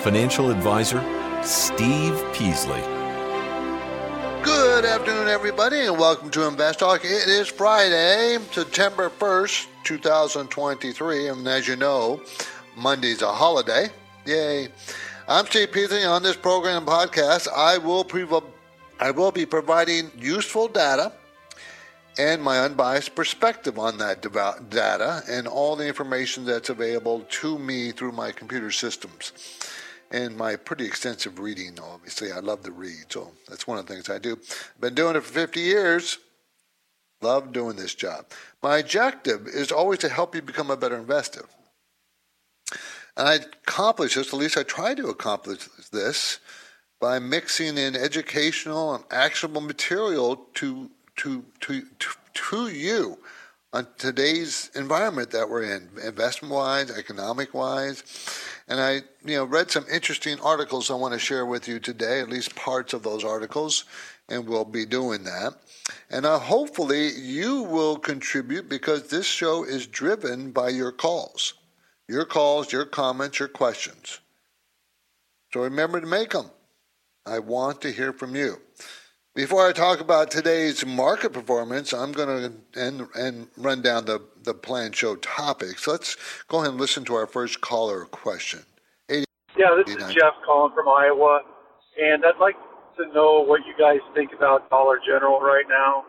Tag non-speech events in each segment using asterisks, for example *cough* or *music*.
financial advisor Steve Peasley. Good afternoon, everybody, and welcome to Invest Talk. It is Friday, September 1st, 2023, and as you know, Monday's a holiday. Yay. I'm Steve Peasley. On this program and podcast, I will, pre- I will be providing useful data and my unbiased perspective on that data and all the information that's available to me through my computer systems and my pretty extensive reading. Obviously, I love to read, so that's one of the things I do. I've Been doing it for 50 years. Love doing this job. My objective is always to help you become a better investor. And I accomplish this, at least I try to accomplish this, by mixing in educational and actionable material to, to, to, to, to you on today's environment that we're in, investment wise, economic wise. And I, you know, read some interesting articles I want to share with you today, at least parts of those articles, and we'll be doing that. And uh, hopefully you will contribute because this show is driven by your calls, your calls, your comments, your questions. So remember to make them. I want to hear from you. Before I talk about today's market performance, I'm going to and, and run down the, the planned show topics. Let's go ahead and listen to our first caller question. 80, yeah, this 89. is Jeff calling from Iowa, and I'd like to know what you guys think about Dollar General right now.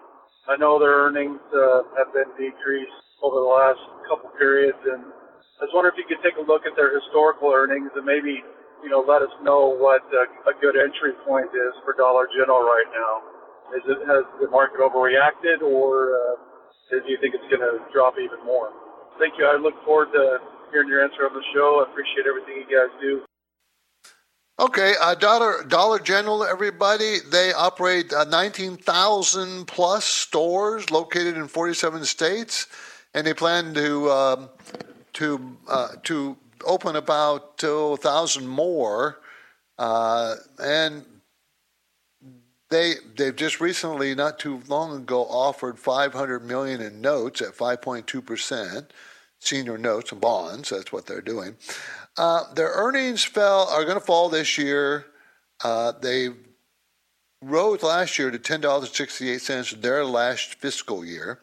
I know their earnings uh, have been decreased over the last couple periods, and I was wondering if you could take a look at their historical earnings and maybe you know, let us know what a, a good entry point is for Dollar General right now. Is it has the market overreacted, or uh, do you think it's going to drop even more? Thank you. I look forward to hearing your answer on the show. I appreciate everything you guys do. Okay, uh, Dollar Dollar General, everybody. They operate uh, 19,000 plus stores located in 47 states, and they plan to um, to uh, to open about 2,000 more, uh, and they they've just recently, not too long ago, offered 500 million in notes at 5.2 percent, senior notes and bonds. That's what they're doing. Uh, their earnings fell are going to fall this year. Uh, they rose last year to ten dollars sixty eight cents their last fiscal year.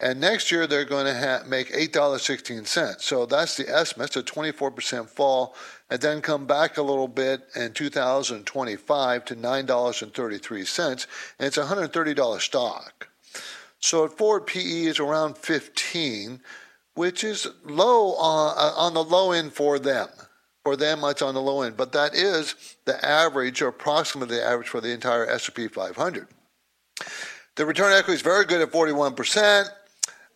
And next year they're going to ha- make $8.16. So that's the estimate. It's a 24% fall and then come back a little bit in 2025 to $9.33. And it's a $130 stock. So at forward PE is around 15, which is low on, uh, on the low end for them. For them, it's on the low end, but that is the average, or approximately the average for the entire S&P 500. The return equity is very good at 41%.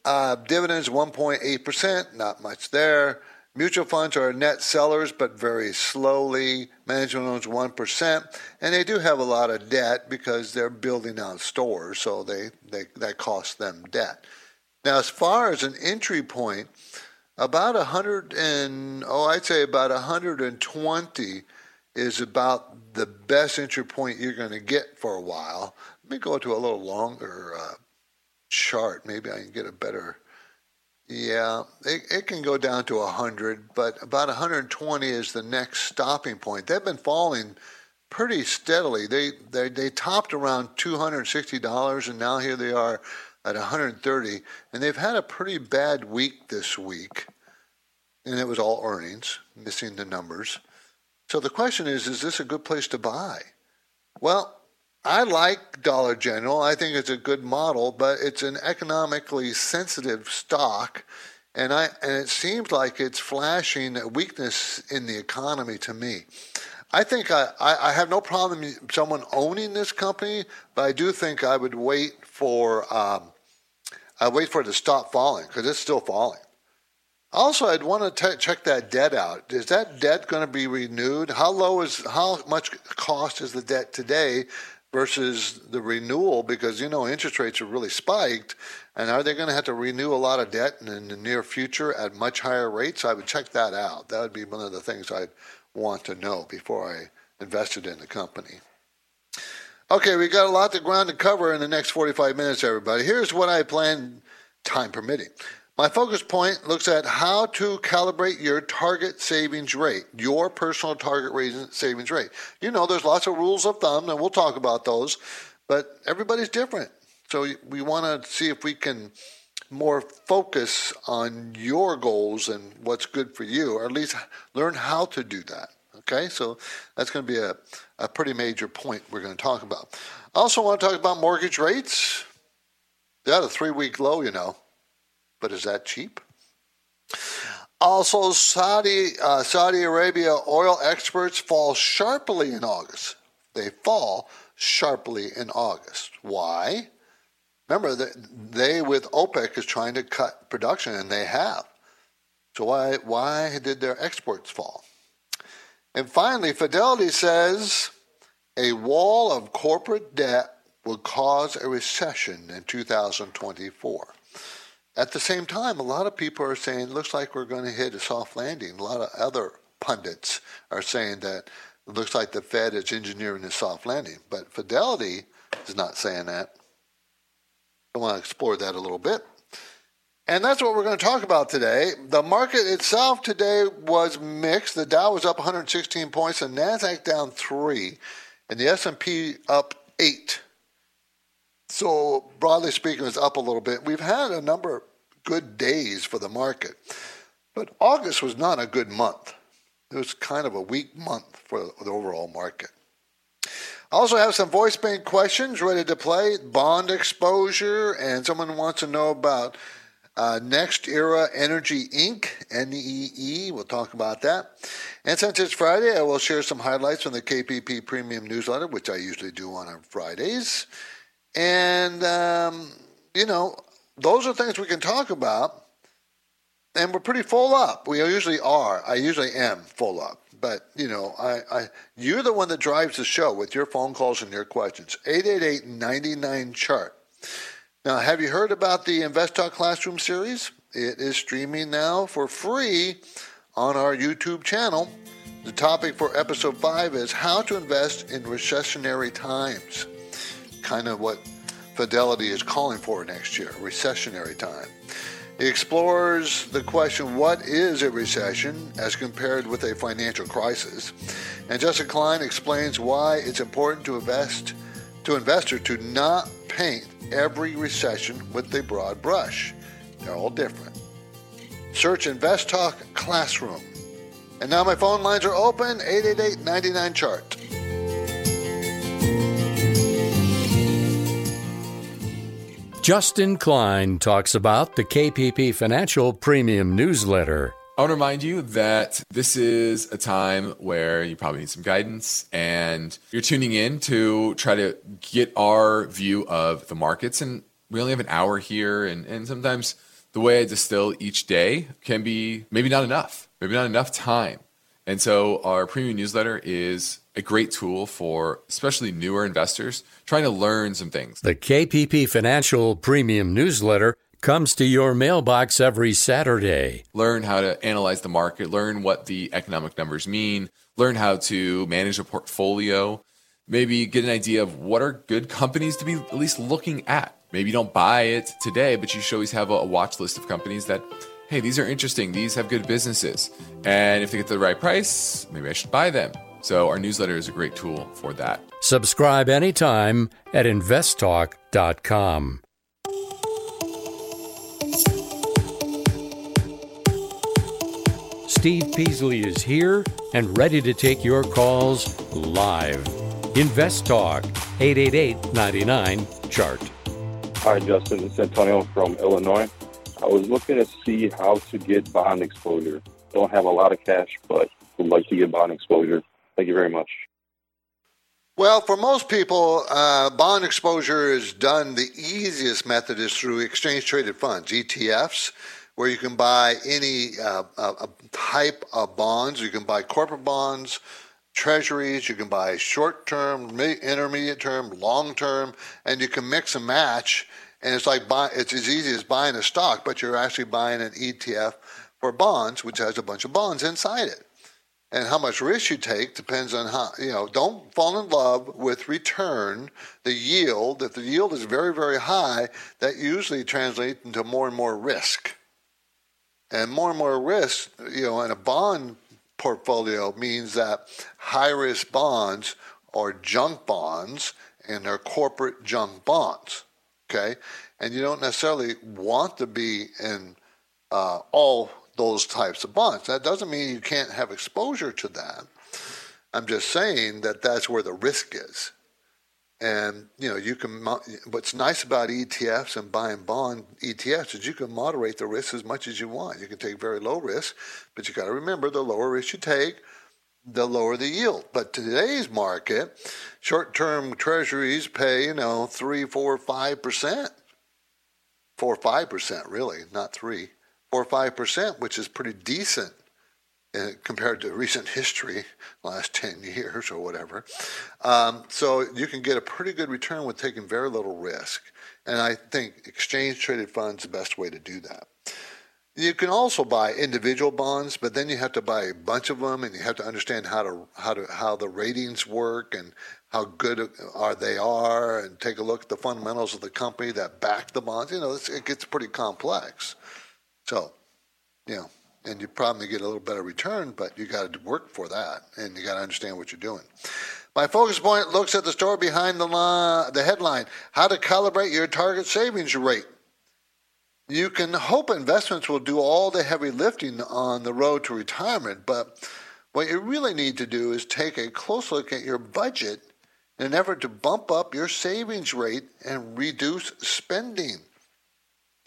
Uh, dividends 1.8%, not much there. Mutual funds are net sellers, but very slowly. Management owns 1%. And they do have a lot of debt because they're building out stores, so they, they that costs them debt. Now, as far as an entry point, about 100 and, oh, I'd say about 120 is about the best entry point you're going to get for a while. Let me go to a little longer uh, chart. Maybe I can get a better. Yeah, it, it can go down to 100, but about 120 is the next stopping point. They've been falling pretty steadily. They they, they topped around $260, and now here they are at 130, and they've had a pretty bad week this week, and it was all earnings, missing the numbers. So the question is, is this a good place to buy? Well, I like Dollar General. I think it's a good model, but it's an economically sensitive stock, and I and it seems like it's flashing a weakness in the economy to me. I think I, I, have no problem someone owning this company, but I do think I would wait for um, I wait for it to stop falling because it's still falling. Also, I'd want to t- check that debt out. Is that debt going to be renewed? How low is how much cost is the debt today versus the renewal? Because you know interest rates have really spiked, and are they going to have to renew a lot of debt in, in the near future at much higher rates? I would check that out. That would be one of the things I'd want to know before I invested in the company. Okay, we got a lot of ground to cover in the next 45 minutes, everybody. Here's what I plan, time permitting. My focus point looks at how to calibrate your target savings rate, your personal target savings rate. You know, there's lots of rules of thumb, and we'll talk about those, but everybody's different. So we want to see if we can more focus on your goals and what's good for you, or at least learn how to do that. Okay, so that's going to be a, a pretty major point we're going to talk about. I also want to talk about mortgage rates. They're at a three week low, you know. But is that cheap? Also, Saudi uh, Saudi Arabia oil exports fall sharply in August. They fall sharply in August. Why? Remember that they with OPEC is trying to cut production, and they have. So why why did their exports fall? And finally, Fidelity says a wall of corporate debt will cause a recession in 2024. At the same time, a lot of people are saying it looks like we're going to hit a soft landing. A lot of other pundits are saying that it looks like the Fed is engineering a soft landing. But Fidelity is not saying that. I want to explore that a little bit. And that's what we're going to talk about today. The market itself today was mixed. The Dow was up 116 points, the Nasdaq down 3, and the S&P up 8. So broadly speaking, it's up a little bit. We've had a number good days for the market. But August was not a good month. It was kind of a weak month for the overall market. I also have some voice bank questions ready to play bond exposure, and someone wants to know about uh, NextEra Energy Inc., NEE. We'll talk about that. And since it's Friday, I will share some highlights from the KPP Premium newsletter, which I usually do on Fridays. And, um, you know, those are things we can talk about. And we're pretty full up. We usually are. I usually am full up. But, you know, I, I you're the one that drives the show with your phone calls and your questions. 888 99 chart. Now, have you heard about the Invest Talk Classroom series? It is streaming now for free on our YouTube channel. The topic for episode 5 is how to invest in recessionary times. Kind of what Fidelity is calling for next year, recessionary time. He explores the question what is a recession as compared with a financial crisis. And Justin Klein explains why it's important to invest to investor to not paint every recession with a broad brush. They're all different. Search Invest Talk Classroom. And now my phone lines are open 888 99 chart. Justin Klein talks about the KPP Financial Premium Newsletter. I want to remind you that this is a time where you probably need some guidance and you're tuning in to try to get our view of the markets. And we only have an hour here, and, and sometimes the way I distill each day can be maybe not enough, maybe not enough time. And so our premium newsletter is a great tool for especially newer investors trying to learn some things. The KPP Financial Premium Newsletter comes to your mailbox every Saturday. Learn how to analyze the market, learn what the economic numbers mean, learn how to manage a portfolio, maybe get an idea of what are good companies to be at least looking at. Maybe you don't buy it today, but you should always have a watch list of companies that hey, these are interesting, these have good businesses. And if they get the right price, maybe I should buy them. So our newsletter is a great tool for that. Subscribe anytime at investtalk.com. Steve Peasley is here and ready to take your calls live. Invest Talk 888 99 Chart. Hi, Justin. It's Antonio from Illinois. I was looking to see how to get bond exposure. Don't have a lot of cash, but would like to get bond exposure. Thank you very much. Well, for most people, uh, bond exposure is done. The easiest method is through exchange traded funds, ETFs, where you can buy any uh, uh, type of bonds. You can buy corporate bonds, treasuries, you can buy short term, intermediate term, long term, and you can mix and match. And it's like buy, it's as easy as buying a stock, but you're actually buying an ETF for bonds, which has a bunch of bonds inside it. And how much risk you take depends on how, you know, don't fall in love with return, the yield. If the yield is very, very high, that usually translates into more and more risk. And more and more risk, you know, in a bond portfolio means that high risk bonds are junk bonds and they're corporate junk bonds. Okay. And you don't necessarily want to be in uh, all those types of bonds. That doesn't mean you can't have exposure to that. I'm just saying that that's where the risk is. And you know, you can. What's nice about ETFs and buying bond ETFs is you can moderate the risk as much as you want. You can take very low risk, but you got to remember the lower risk you take, the lower the yield. But today's market, short-term treasuries pay you know three, four, five percent, four, five percent really, not three, five percent, which is pretty decent uh, compared to recent history, *laughs* last 10 years or whatever. Um, so you can get a pretty good return with taking very little risk. And I think exchange traded funds the best way to do that. You can also buy individual bonds, but then you have to buy a bunch of them, and you have to understand how to how to how the ratings work and how good are they are, and take a look at the fundamentals of the company that back the bonds. You know, it gets pretty complex. So, you know, and you probably get a little better return, but you got to work for that, and you got to understand what you're doing. My focus point looks at the story behind the, line, the headline: How to calibrate your target savings rate. You can hope investments will do all the heavy lifting on the road to retirement, but what you really need to do is take a close look at your budget in an effort to bump up your savings rate and reduce spending.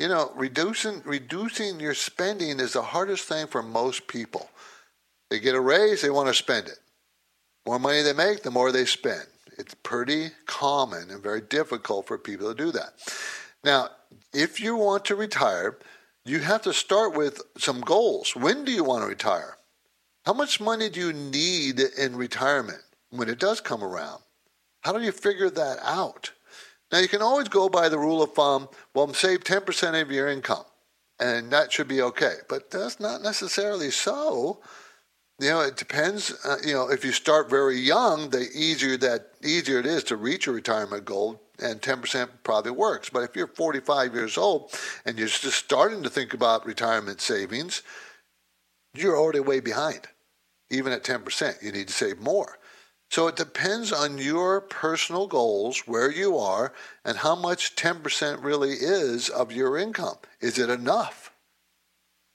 You know, reducing reducing your spending is the hardest thing for most people. They get a raise, they want to spend it. More money they make, the more they spend. It's pretty common and very difficult for people to do that. Now, if you want to retire, you have to start with some goals. When do you want to retire? How much money do you need in retirement when it does come around? How do you figure that out? Now, you can always go by the rule of thumb well, save 10% of your income, and that should be okay. But that's not necessarily so. You know, it depends. Uh, you know, if you start very young, the easier that easier it is to reach a retirement goal, and 10% probably works. But if you're 45 years old and you're just starting to think about retirement savings, you're already way behind. Even at 10%, you need to save more. So it depends on your personal goals, where you are, and how much 10% really is of your income. Is it enough?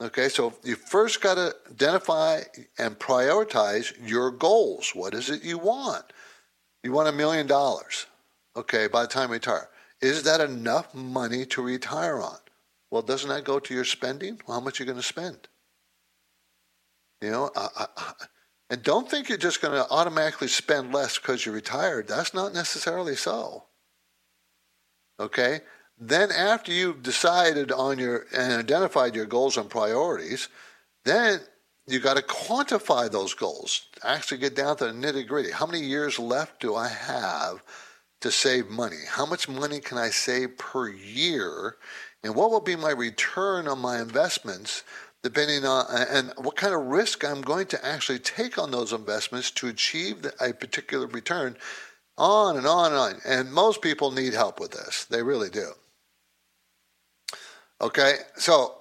Okay, so you first got to identify and prioritize your goals. What is it you want? You want a million dollars. Okay, by the time you retire. Is that enough money to retire on? Well, doesn't that go to your spending? Well, how much are you going to spend? You know, I, I, and don't think you're just going to automatically spend less because you're retired. That's not necessarily so. Okay? Then, after you've decided on your and identified your goals and priorities, then you got to quantify those goals. Actually, get down to the nitty gritty. How many years left do I have to save money? How much money can I save per year? And what will be my return on my investments depending on and what kind of risk I'm going to actually take on those investments to achieve a particular return, on and on and on. And most people need help with this; they really do. Okay, so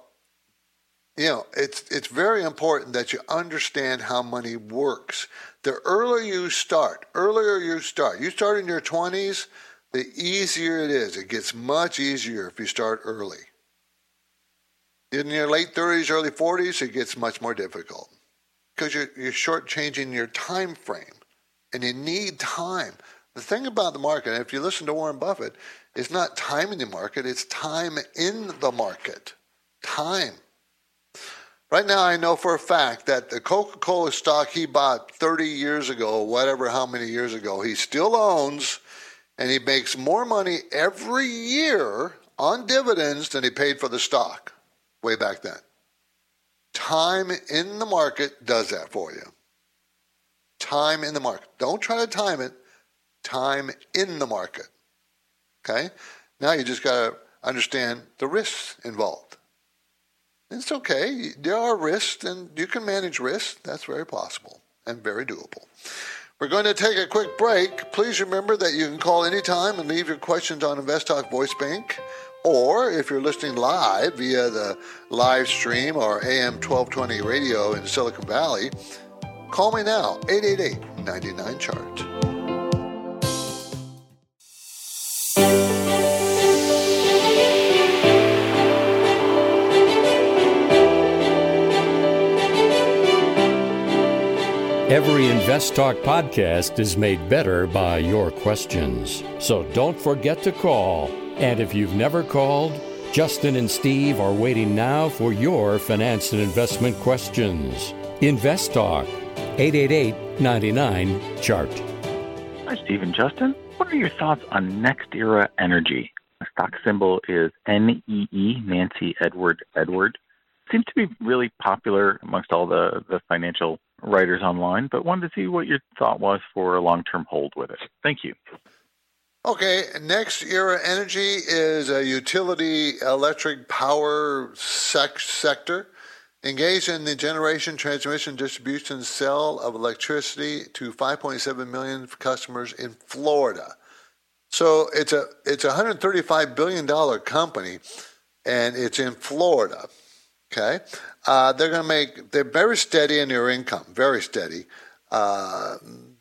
you know it's it's very important that you understand how money works. The earlier you start, earlier you start. You start in your twenties, the easier it is. It gets much easier if you start early in your late 30s, early 40s, it gets much more difficult because you're, you're shortchanging your time frame and you need time. The thing about the market, if you listen to Warren Buffett, it's not time in the market, it's time in the market. Time. Right now, I know for a fact that the Coca Cola stock he bought 30 years ago, whatever, how many years ago, he still owns, and he makes more money every year on dividends than he paid for the stock way back then. Time in the market does that for you. Time in the market. Don't try to time it. Time in the market. Okay? Now you just got to understand the risks involved. It's okay. There are risks, and you can manage risks. That's very possible and very doable. We're going to take a quick break. Please remember that you can call anytime and leave your questions on InvestTalk Voice Bank. Or if you're listening live via the live stream or AM 1220 radio in Silicon Valley, call me now, 888 99 Chart. Every Invest Talk podcast is made better by your questions. So don't forget to call. And if you've never called, Justin and Steve are waiting now for your finance and investment questions. Invest Talk, 888 99 Chart. Hi, Steve and Justin. What are your thoughts on NextEra Energy? The stock symbol is NEE, Nancy Edward Edward. Seems to be really popular amongst all the, the financial writers online, but wanted to see what your thought was for a long term hold with it. Thank you. Okay, NextEra Energy is a utility electric power sec- sector engaged in the generation, transmission, distribution, sale of electricity to 5.7 million customers in Florida. So it's a it's a 135 billion dollar company, and it's in Florida. Okay, uh, they're going to make they're very steady in their income, very steady. Uh,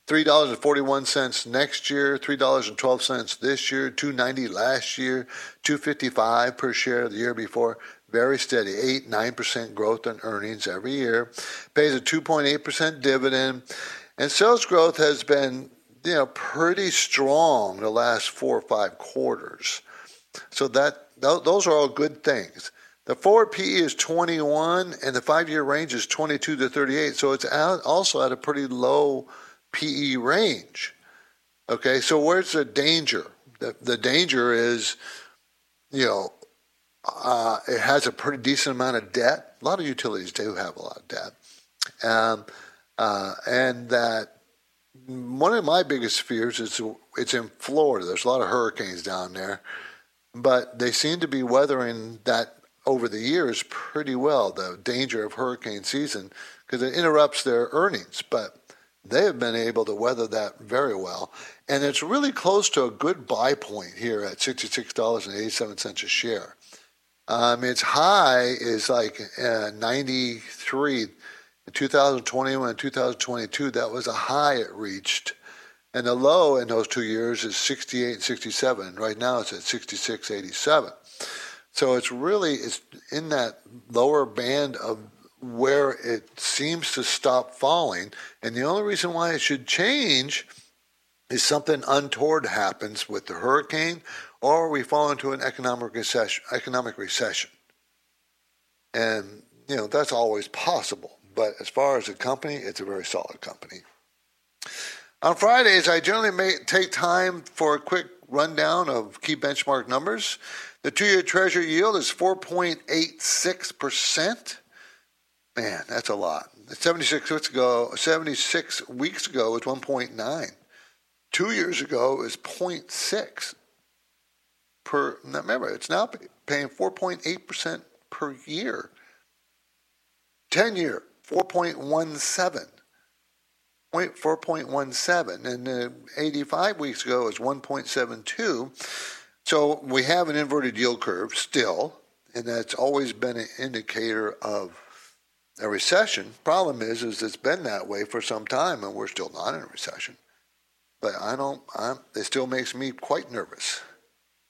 three dollars and forty one cents next year, three dollars and twelve cents this year, two ninety last year, two fifty five per share the year before. Very steady, eight nine percent growth in earnings every year. Pays a two point eight percent dividend, and sales growth has been you know pretty strong the last four or five quarters. So that those are all good things. The forward PE is 21, and the five-year range is 22 to 38. So it's also at a pretty low PE range. Okay, so where's the danger? The, the danger is, you know, uh, it has a pretty decent amount of debt. A lot of utilities do have a lot of debt, um, uh, and that one of my biggest fears is it's in Florida. There's a lot of hurricanes down there, but they seem to be weathering that over the years pretty well, the danger of hurricane season, because it interrupts their earnings. But they have been able to weather that very well. And it's really close to a good buy point here at $66.87 a share. Um, its high is like uh, 93 in 2021 and 2022. That was a high it reached. And the low in those two years is 68 and 67. Right now it's at 66.87. So it's really it's in that lower band of where it seems to stop falling, and the only reason why it should change is something untoward happens with the hurricane, or we fall into an economic recession. Economic recession, and you know that's always possible. But as far as a company, it's a very solid company. On Fridays, I generally take time for a quick rundown of key benchmark numbers. The two year Treasury yield is 4.86%. Man, that's a lot. 76 weeks ago, 76 weeks ago was 1.9. Two years ago is 0.6 per. Now remember, it's now paying 4.8% per year. 10 year, 4.17. 4.17 and uh, 85 weeks ago was 1.72 so we have an inverted yield curve still, and that's always been an indicator of a recession. Problem is, is it's been that way for some time, and we're still not in a recession. But I don't. I'm, it still makes me quite nervous,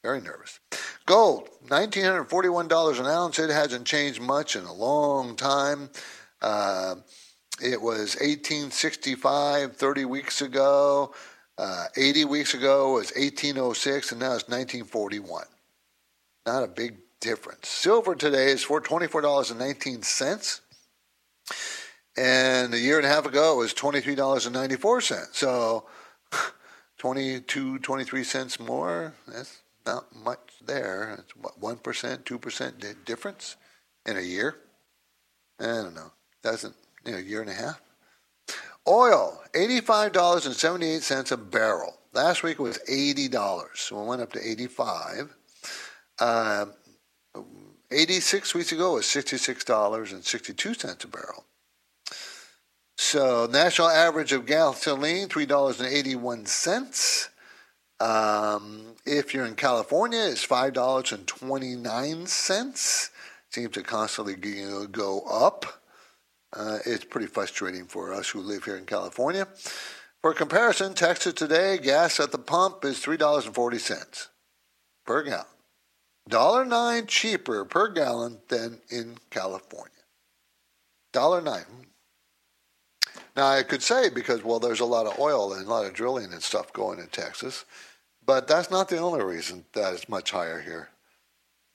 very nervous. Gold, nineteen hundred forty-one dollars an ounce. It hasn't changed much in a long time. Uh, it was 1865 30 weeks ago. Uh, 80 weeks ago was 1806, and now it's 1941. Not a big difference. Silver today is for $24.19. And a year and a half ago, it was $23.94. So *laughs* 22, 23 cents more. That's not much there. It's what, 1%, 2% difference in a year. I don't know. Doesn't you know, a year and a half. Oil, eighty-five dollars and seventy-eight cents a barrel. Last week it was eighty dollars, so it went up to eighty-five. Uh, 86 weeks ago was $66.62 a barrel. So national average of gasoline, $3.81. Um, if you're in California, it's $5.29. Seems to constantly go up. Uh, it's pretty frustrating for us who live here in California. For comparison, Texas today, gas at the pump is $3.40 per gallon. $1.09 cheaper per gallon than in California. $1.09. Now, I could say because, well, there's a lot of oil and a lot of drilling and stuff going in Texas, but that's not the only reason that it's much higher here.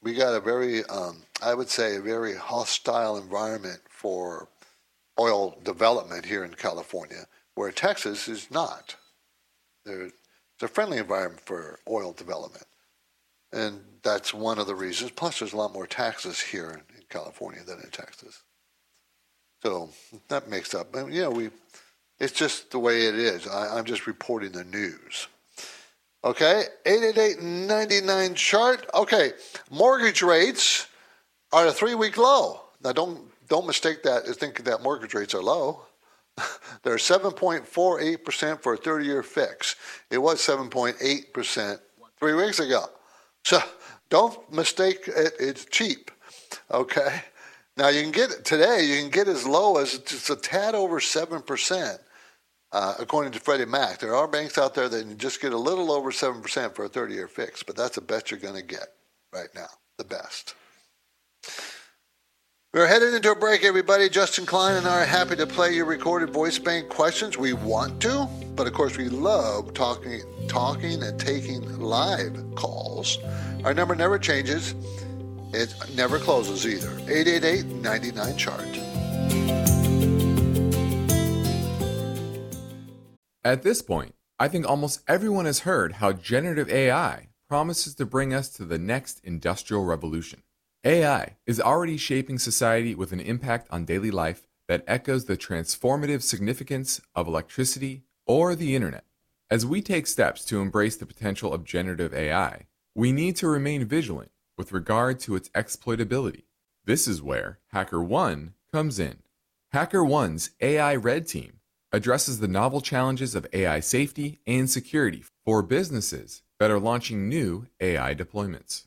We got a very, um, I would say, a very hostile environment for oil development here in California, where Texas is not. There's a friendly environment for oil development. And that's one of the reasons. Plus, there's a lot more taxes here in, California than in Texas. So that makes up. You know, we. It's just the way it is. I, I'm just reporting the news. Okay, 888-99 chart. Okay, mortgage rates are a three-week low. Now, don't don't mistake that as thinking that mortgage rates are low. *laughs* They're 7.48% for a 30-year fix. It was 7.8% three weeks ago. So don't mistake it, it's cheap. Okay? Now you can get today, you can get as low as just a tad over 7%. Uh, according to Freddie Mac, there are banks out there that can just get a little over 7% for a 30 year fix, but that's the best you're going to get right now. The best. We're headed into a break, everybody. Justin Klein and I are happy to play your recorded voice bank questions. We want to, but of course, we love talking, talking and taking live calls. Our number never changes. It never closes either. 888 99 chart. At this point, I think almost everyone has heard how generative AI promises to bring us to the next industrial revolution. AI is already shaping society with an impact on daily life that echoes the transformative significance of electricity or the internet. As we take steps to embrace the potential of generative AI, we need to remain vigilant with regard to its exploitability. This is where HackerOne comes in. HackerOne's AI Red Team addresses the novel challenges of AI safety and security for businesses that are launching new AI deployments.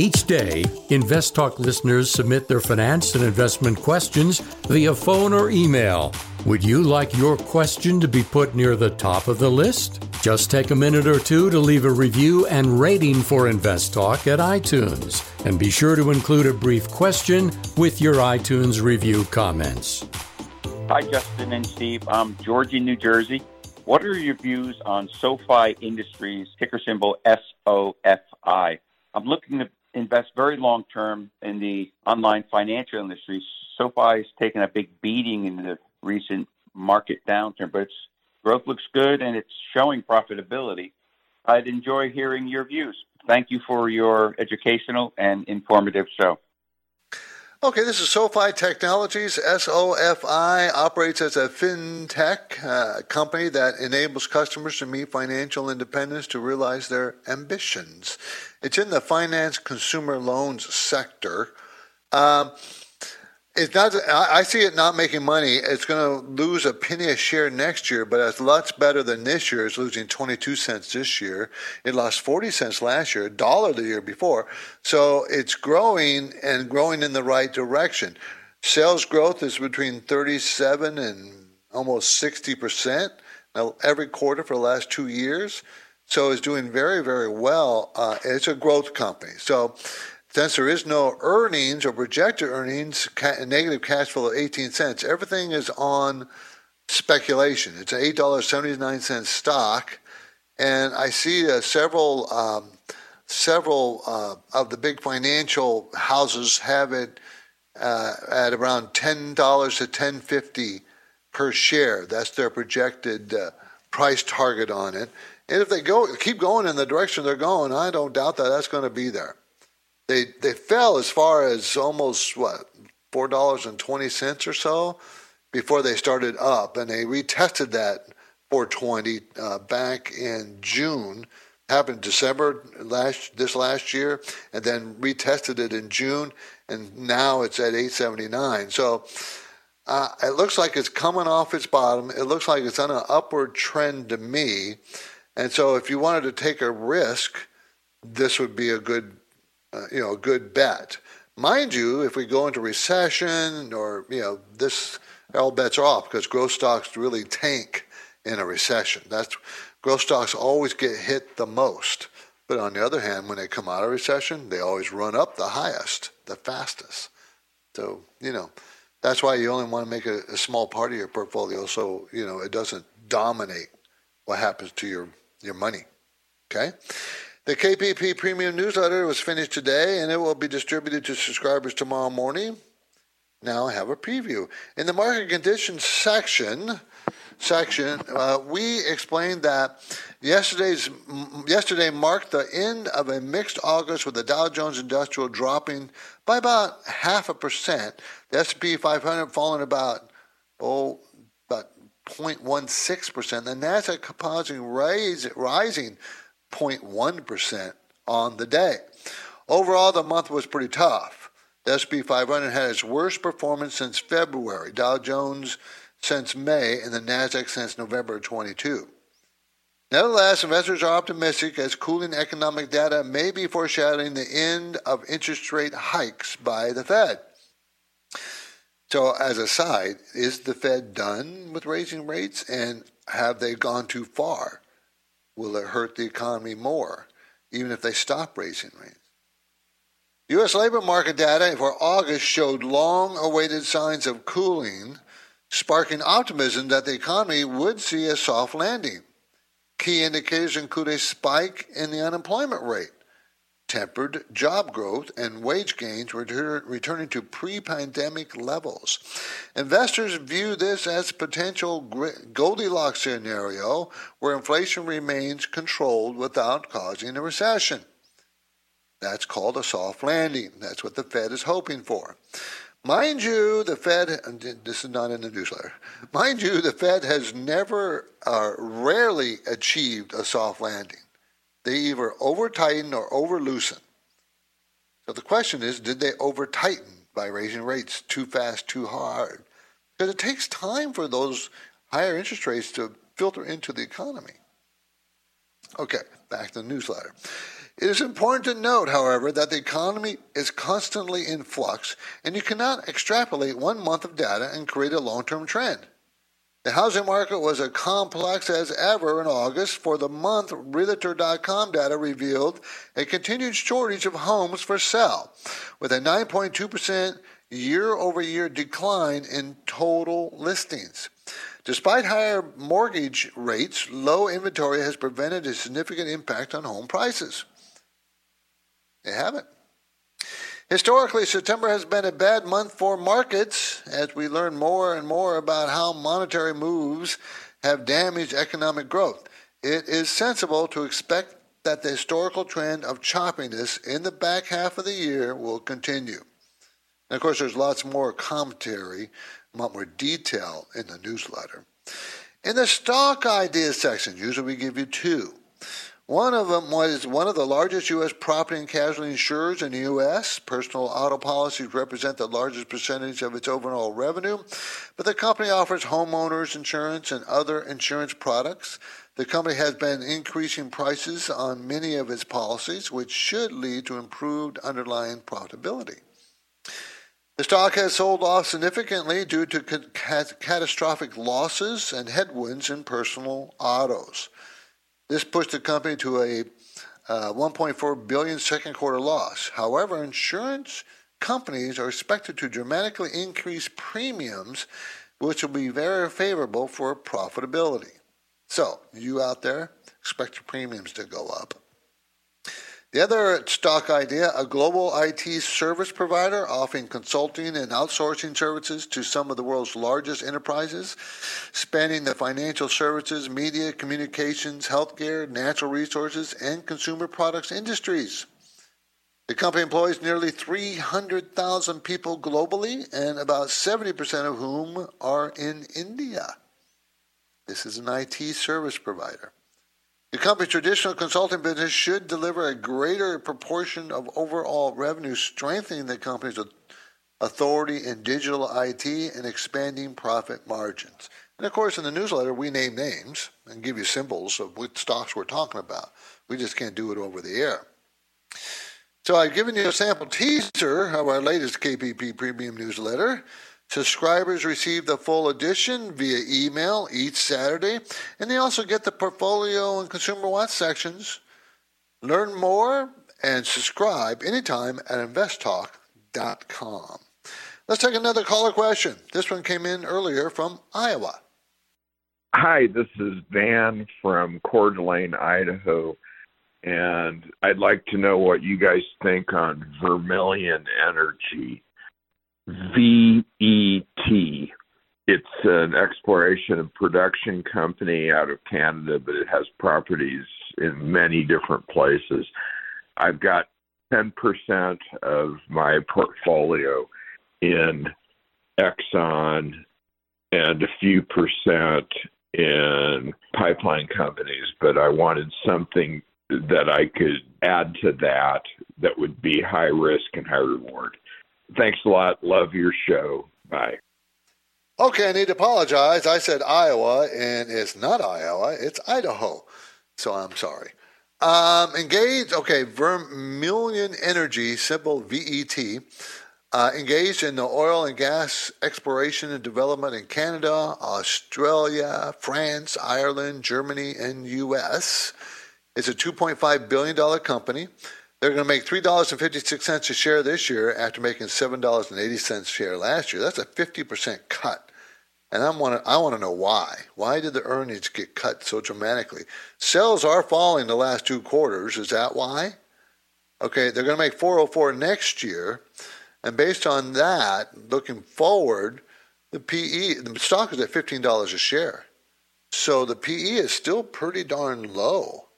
Each day, Invest Talk listeners submit their finance and investment questions via phone or email. Would you like your question to be put near the top of the list? Just take a minute or two to leave a review and rating for Invest Talk at iTunes. And be sure to include a brief question with your iTunes review comments. Hi, Justin and Steve. I'm George in New Jersey. What are your views on SoFi Industries, ticker symbol SOFI? I'm looking to invest very long term in the online financial industry. SoFi has taken a big beating in the recent market downturn, but its growth looks good and it's showing profitability. I'd enjoy hearing your views. Thank you for your educational and informative show. Okay, this is SoFi Technologies. SOFI operates as a fintech uh, company that enables customers to meet financial independence to realize their ambitions. It's in the finance consumer loans sector. Um, It's not. I see it not making money. It's going to lose a penny a share next year, but it's lots better than this year. It's losing 22 cents this year. It lost 40 cents last year, a dollar the year before. So it's growing and growing in the right direction. Sales growth is between 37 and almost 60 percent every quarter for the last two years. So it's doing very, very well. Uh, it's a growth company. So since there is no earnings or projected earnings, ca- negative cash flow of 18 cents, everything is on speculation. It's an $8.79 stock. And I see uh, several um, several uh, of the big financial houses have it uh, at around ten dollars to ten fifty per share. That's their projected uh, price target on it. And if they go keep going in the direction they're going, I don't doubt that that's going to be there. They they fell as far as almost what four dollars and twenty cents or so before they started up, and they retested that 420 uh, back in June. Happened December last this last year, and then retested it in June, and now it's at 879. So uh, it looks like it's coming off its bottom. It looks like it's on an upward trend to me, and so if you wanted to take a risk, this would be a good uh, you know, a good bet. Mind you, if we go into recession or, you know, this, all bets are off because growth stocks really tank in a recession. That's growth stocks always get hit the most. But on the other hand, when they come out of recession, they always run up the highest, the fastest. So, you know, that's why you only want to make a, a small part of your portfolio so, you know, it doesn't dominate what happens to your, your money. Okay? The KPP Premium newsletter was finished today and it will be distributed to subscribers tomorrow morning. Now I have a preview. In the market conditions section, section, uh, we explained that yesterday's yesterday marked the end of a mixed August with the Dow Jones Industrial dropping by about half a percent. The S&P 500 falling about oh about 0.16 percent. The Nasdaq Composite rising 0.1% on the day. Overall, the month was pretty tough. The SP 500 had its worst performance since February, Dow Jones since May, and the NASDAQ since November 22. Nevertheless, investors are optimistic as cooling economic data may be foreshadowing the end of interest rate hikes by the Fed. So, as a side, is the Fed done with raising rates and have they gone too far? Will it hurt the economy more, even if they stop raising rates? U.S. labor market data for August showed long awaited signs of cooling, sparking optimism that the economy would see a soft landing. Key indicators include a spike in the unemployment rate, tempered job growth and wage gains return, returning to pre-pandemic levels. Investors view this as a potential Goldilocks scenario where inflation remains controlled without causing a recession. That's called a soft landing. That's what the Fed is hoping for. Mind you, the Fed, this is not in the newsletter, mind you, the Fed has never, uh, rarely achieved a soft landing. They either over tighten or over loosen. So the question is did they over tighten by raising rates too fast, too hard? Because it takes time for those higher interest rates to filter into the economy. Okay, back to the newsletter. It is important to note, however, that the economy is constantly in flux, and you cannot extrapolate one month of data and create a long term trend. The housing market was as complex as ever in August. For the month, Realtor.com data revealed a continued shortage of homes for sale, with a 9.2% year over year decline in total listings. Despite higher mortgage rates, low inventory has prevented a significant impact on home prices. They haven't. Historically, September has been a bad month for markets as we learn more and more about how monetary moves have damaged economic growth. It is sensible to expect that the historical trend of choppiness in the back half of the year will continue. And of course, there's lots more commentary, a lot more detail in the newsletter. In the stock ideas section, usually we give you two. One of them was one of the largest U.S. property and casualty insurers in the U.S. Personal auto policies represent the largest percentage of its overall revenue, but the company offers homeowners insurance and other insurance products. The company has been increasing prices on many of its policies, which should lead to improved underlying profitability. The stock has sold off significantly due to catastrophic losses and headwinds in personal autos. This pushed the company to a uh, 1.4 billion second quarter loss. However, insurance companies are expected to dramatically increase premiums, which will be very favorable for profitability. So, you out there, expect your premiums to go up. The other stock idea a global IT service provider offering consulting and outsourcing services to some of the world's largest enterprises, spanning the financial services, media, communications, healthcare, natural resources, and consumer products industries. The company employs nearly 300,000 people globally, and about 70% of whom are in India. This is an IT service provider. The company's traditional consulting business should deliver a greater proportion of overall revenue, strengthening the company's authority in digital IT and expanding profit margins. And of course, in the newsletter, we name names and give you symbols of what stocks we're talking about. We just can't do it over the air. So I've given you a sample teaser of our latest KPP Premium newsletter. Subscribers receive the full edition via email each Saturday, and they also get the portfolio and consumer watch sections. Learn more and subscribe anytime at investtalk.com. Let's take another caller question. This one came in earlier from Iowa. Hi, this is Van from Coeur d'Alene, Idaho, and I'd like to know what you guys think on Vermilion Energy. VET. It's an exploration and production company out of Canada, but it has properties in many different places. I've got 10% of my portfolio in Exxon and a few percent in pipeline companies, but I wanted something that I could add to that that would be high risk and high reward. Thanks a lot. Love your show. Bye. Okay, I need to apologize. I said Iowa, and it's not Iowa, it's Idaho. So I'm sorry. Um, engaged, okay, Vermilion Energy, simple VET, uh, engaged in the oil and gas exploration and development in Canada, Australia, France, Ireland, Germany, and U.S. It's a $2.5 billion company. They're going to make $3.56 a share this year after making $7.80 a share last year. That's a 50% cut. And I want to I want to know why. Why did the earnings get cut so dramatically? Sales are falling the last two quarters. Is that why? Okay, they're going to make 404 next year, and based on that, looking forward, the PE the stock is at $15 a share. So the PE is still pretty darn low.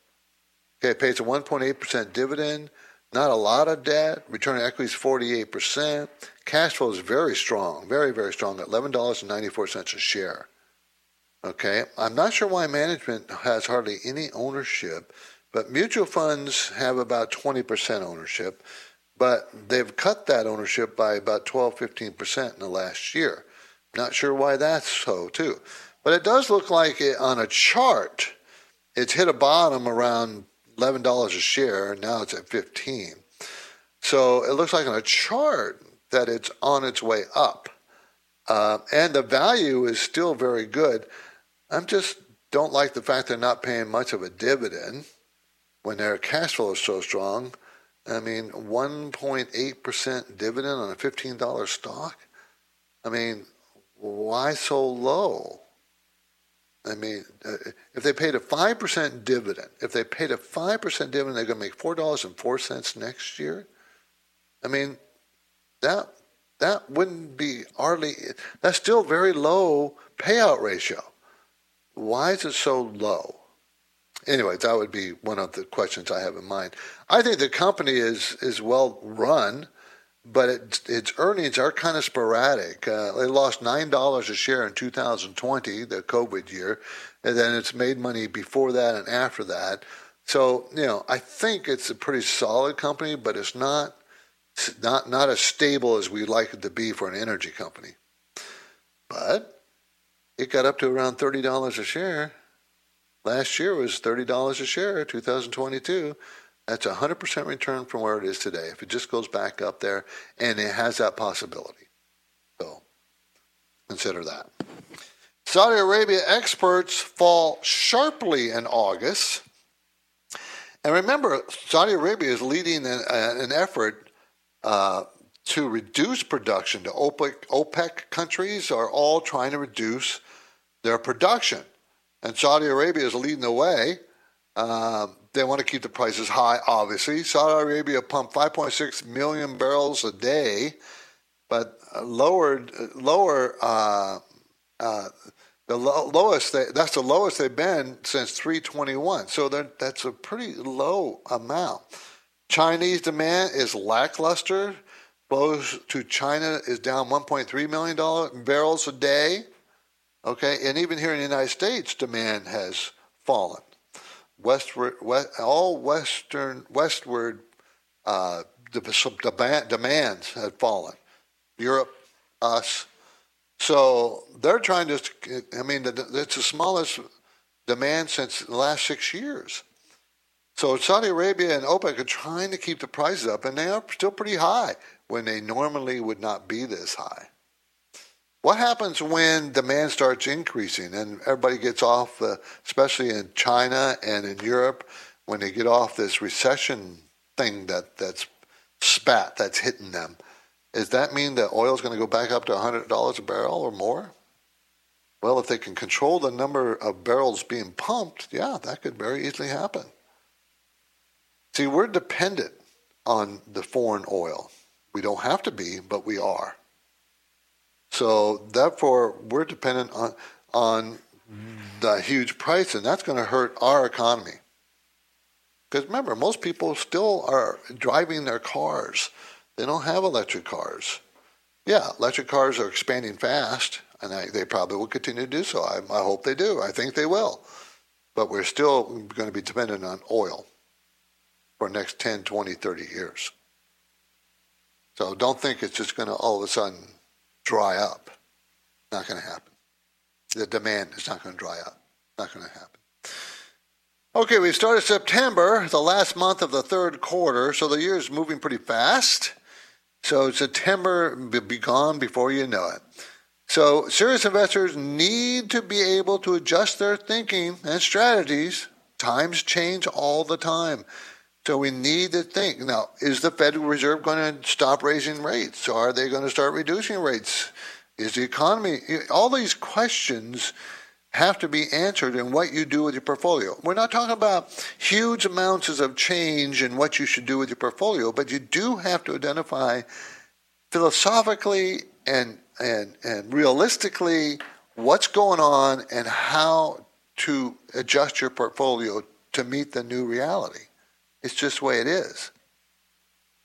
Okay, it pays a 1.8% dividend, not a lot of debt. Return on equity is 48%. Cash flow is very strong, very, very strong at $11.94 a share. Okay, I'm not sure why management has hardly any ownership, but mutual funds have about 20% ownership, but they've cut that ownership by about 12, 15% in the last year. Not sure why that's so, too. But it does look like it, on a chart, it's hit a bottom around $11 a share, and now it's at 15. So it looks like on a chart that it's on its way up. Uh, and the value is still very good. I'm just don't like the fact they're not paying much of a dividend when their cash flow is so strong. I mean, 1.8% dividend on a $15 stock? I mean, why so low? I mean, uh, if they paid a 5% dividend, if they paid a 5% dividend, they're going to make $4.04 next year. I mean, that that wouldn't be hardly, that's still very low payout ratio. Why is it so low? Anyway, that would be one of the questions I have in mind. I think the company is, is well run but it, its earnings are kind of sporadic. Uh, they lost nine dollars a share in 2020, the COVID year, and then it's made money before that and after that. So you know, I think it's a pretty solid company, but it's not not not as stable as we'd like it to be for an energy company. But it got up to around thirty dollars a share. Last year was thirty dollars a share, 2022. That's a hundred percent return from where it is today. If it just goes back up there, and it has that possibility, so consider that. Saudi Arabia experts fall sharply in August. And remember, Saudi Arabia is leading an, an effort uh, to reduce production. The OPEC, OPEC countries are all trying to reduce their production. And Saudi Arabia is leading the way. Um, they want to keep the prices high, obviously. Saudi Arabia pumped 5.6 million barrels a day, but lowered lower uh, uh, the lo- lowest they, that's the lowest they've been since 321. So that's a pretty low amount. Chinese demand is lackluster. Flows to China is down 1.3 million barrels a day. Okay, and even here in the United States, demand has fallen. Westward, west, all western westward uh, demand, demands had fallen. Europe, us. So they're trying to. I mean, it's the smallest demand since the last six years. So Saudi Arabia and OPEC are trying to keep the prices up, and they are still pretty high when they normally would not be this high. What happens when demand starts increasing and everybody gets off, uh, especially in China and in Europe, when they get off this recession thing that, that's spat that's hitting them? Does that mean that oil is going to go back up to $100 a barrel or more? Well, if they can control the number of barrels being pumped, yeah, that could very easily happen. See, we're dependent on the foreign oil. We don't have to be, but we are. So therefore, we're dependent on on the huge price, and that's going to hurt our economy. Because remember, most people still are driving their cars. They don't have electric cars. Yeah, electric cars are expanding fast, and I, they probably will continue to do so. I, I hope they do. I think they will. But we're still going to be dependent on oil for the next 10, 20, 30 years. So don't think it's just going to all of a sudden dry up. Not going to happen. The demand is not going to dry up. Not going to happen. Okay, we started September, the last month of the third quarter, so the year is moving pretty fast. So September will be gone before you know it. So serious investors need to be able to adjust their thinking and strategies. Times change all the time. So we need to think now: Is the Federal Reserve going to stop raising rates? Are they going to start reducing rates? Is the economy? All these questions have to be answered in what you do with your portfolio. We're not talking about huge amounts of change in what you should do with your portfolio, but you do have to identify philosophically and and and realistically what's going on and how to adjust your portfolio to meet the new reality. It's just the way it is.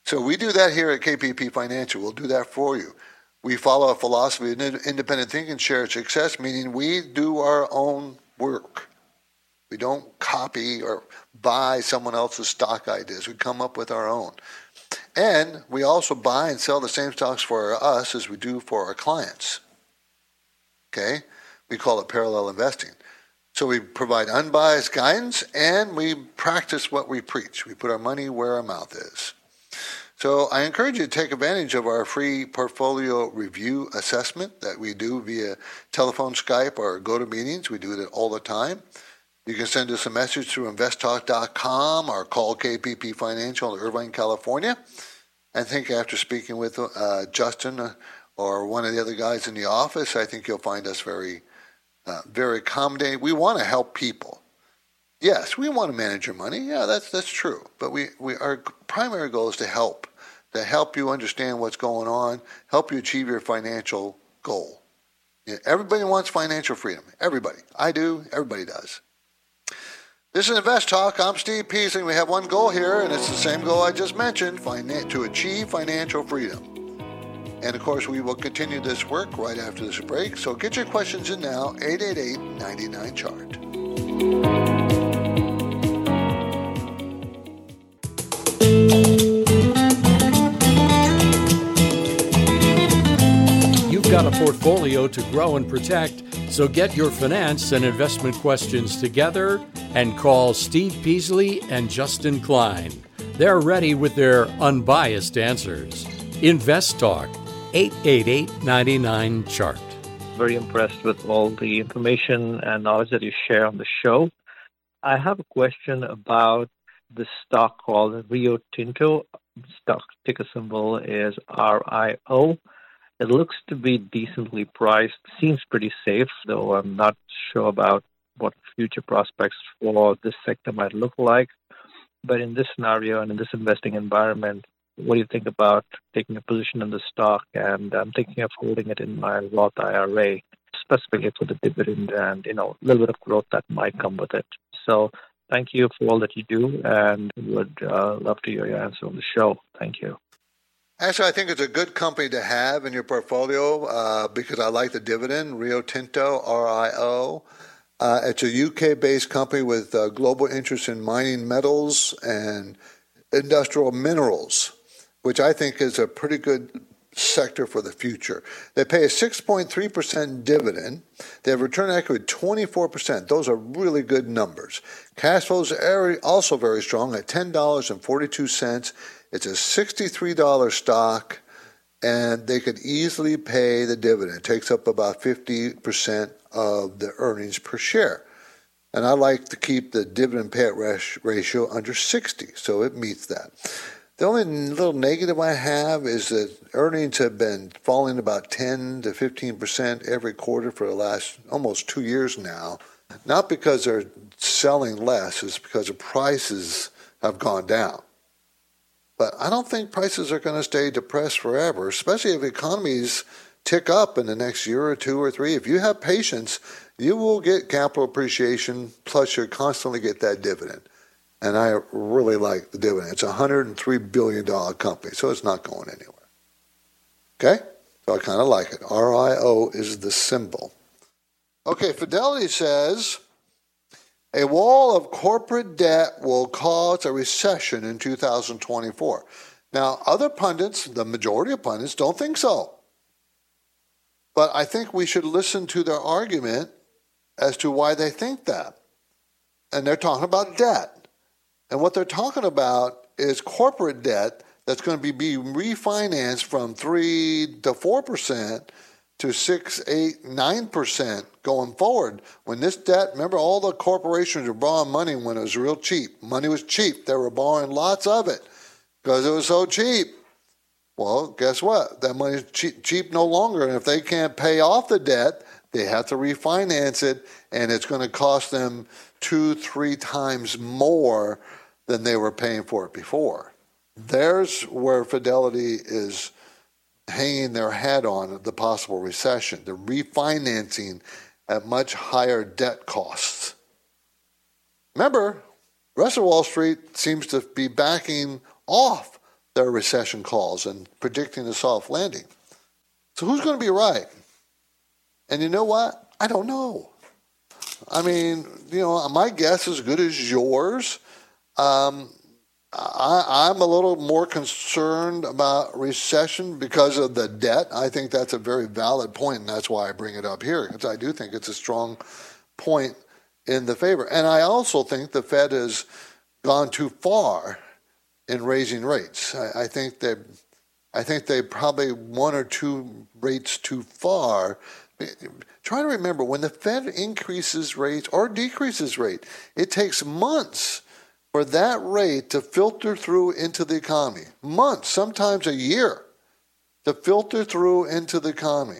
So we do that here at KPP Financial. We'll do that for you. We follow a philosophy of independent thinking, shared success, meaning we do our own work. We don't copy or buy someone else's stock ideas. We come up with our own. And we also buy and sell the same stocks for us as we do for our clients. Okay? We call it parallel investing. So we provide unbiased guidance and we practice what we preach. We put our money where our mouth is. So I encourage you to take advantage of our free portfolio review assessment that we do via telephone, Skype, or go to meetings. We do it all the time. You can send us a message through investtalk.com or call KPP Financial in Irvine, California. I think after speaking with uh, Justin uh, or one of the other guys in the office, I think you'll find us very uh, very accommodating. We want to help people. Yes, we want to manage your money. Yeah, that's that's true. But we, we our primary goal is to help, to help you understand what's going on, help you achieve your financial goal. everybody wants financial freedom. Everybody. I do. Everybody does. This is Invest Talk. I'm Steve Peasley. We have one goal here, and it's the same goal I just mentioned: to achieve financial freedom. And of course, we will continue this work right after this break. So get your questions in now, 888 99 Chart. You've got a portfolio to grow and protect, so get your finance and investment questions together and call Steve Peasley and Justin Klein. They're ready with their unbiased answers. Invest Talk 888 99 Chart. Very impressed with all the information and knowledge that you share on the show. I have a question about the stock called Rio Tinto. Stock ticker symbol is RIO. It looks to be decently priced, seems pretty safe, though I'm not sure about what future prospects for this sector might look like. But in this scenario and in this investing environment, what do you think about taking a position in the stock? And I'm thinking of holding it in my Roth IRA, specifically for the dividend and you know a little bit of growth that might come with it. So thank you for all that you do, and would uh, love to hear your answer on the show. Thank you. Actually, I think it's a good company to have in your portfolio uh, because I like the dividend. Rio Tinto, RIO. Uh, it's a UK based company with uh, global interest in mining metals and industrial minerals, which I think is a pretty good sector for the future. They pay a 6.3% dividend. They have return equity 24%. Those are really good numbers. Cash flows are also very strong at $10.42 it's a $63 stock, and they could easily pay the dividend. It takes up about 50% of the earnings per share. And I like to keep the dividend payout ratio under 60, so it meets that. The only little negative I have is that earnings have been falling about 10 to 15% every quarter for the last almost two years now. Not because they're selling less, it's because the prices have gone down. But I don't think prices are going to stay depressed forever, especially if economies tick up in the next year or two or three. If you have patience, you will get capital appreciation, plus you'll constantly get that dividend. And I really like the dividend. It's a $103 billion company, so it's not going anywhere. Okay? So I kind of like it. RIO is the symbol. Okay, Fidelity says a wall of corporate debt will cause a recession in 2024. Now, other pundits, the majority of pundits, don't think so. But I think we should listen to their argument as to why they think that. And they're talking about debt. And what they're talking about is corporate debt that's going to be, be refinanced from 3 to 4% to six, eight, nine percent going forward. When this debt, remember, all the corporations were borrowing money when it was real cheap. Money was cheap. They were borrowing lots of it because it was so cheap. Well, guess what? That money's cheap, cheap no longer, and if they can't pay off the debt, they have to refinance it, and it's going to cost them two, three times more than they were paying for it before. There's where Fidelity is hanging their hat on the possible recession, the refinancing at much higher debt costs. Remember, rest of Wall Street seems to be backing off their recession calls and predicting a soft landing. So who's going to be right? And you know what? I don't know. I mean, you know, my guess is as good as yours. Um, I, am a little more concerned about recession because of the debt. I think that's a very valid point, and that's why I bring it up here, because I do think it's a strong point in the favor. And I also think the Fed has gone too far in raising rates. I, I think they, I think they probably one or two rates too far. Try to remember when the Fed increases rates or decreases rate, it takes months for that rate to filter through into the economy. Months, sometimes a year, to filter through into the economy.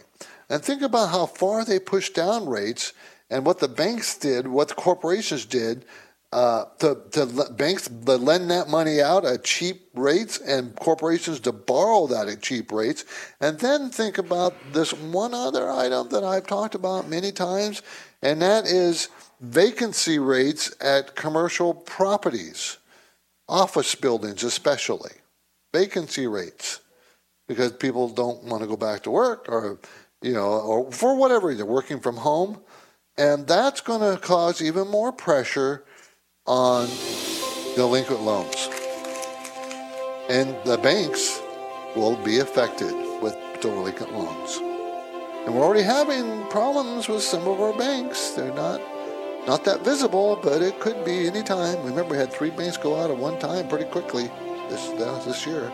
And think about how far they pushed down rates and what the banks did, what the corporations did uh, to, to banks to lend that money out at cheap rates and corporations to borrow that at cheap rates. And then think about this one other item that I've talked about many times, and that is vacancy rates at commercial properties, office buildings especially. Vacancy rates because people don't want to go back to work or you know or for whatever reason working from home and that's going to cause even more pressure on delinquent loans and the banks will be affected with delinquent loans And we're already having problems with some of our banks. They're not not that visible, but it could be any time. Remember, we had three banks go out at one time pretty quickly this uh, this year.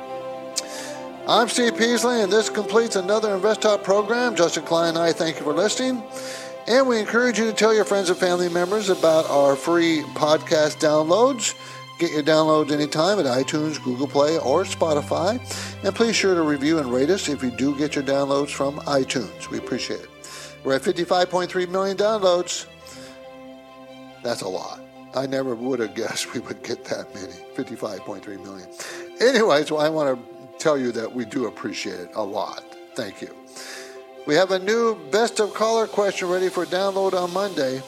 I'm Steve Peasley, and this completes another InvestTalk program. Justin Klein and I thank you for listening. And we encourage you to tell your friends and family members about our free podcast downloads. Get your downloads anytime at iTunes, Google Play, or Spotify. And please sure to review and rate us if you do get your downloads from iTunes. We appreciate it. We're at 55.3 million downloads. That's a lot. I never would have guessed *laughs* we would get that many 55.3 million. Anyways, I want to tell you that we do appreciate it a lot. Thank you. We have a new best of caller question ready for download on Monday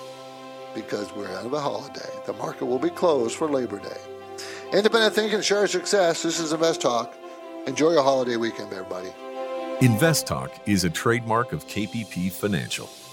because we're out of a holiday. The market will be closed for Labor Day. Independent thinking, share success. This is Invest Talk. Enjoy your holiday weekend, everybody. Invest Talk is a trademark of KPP Financial.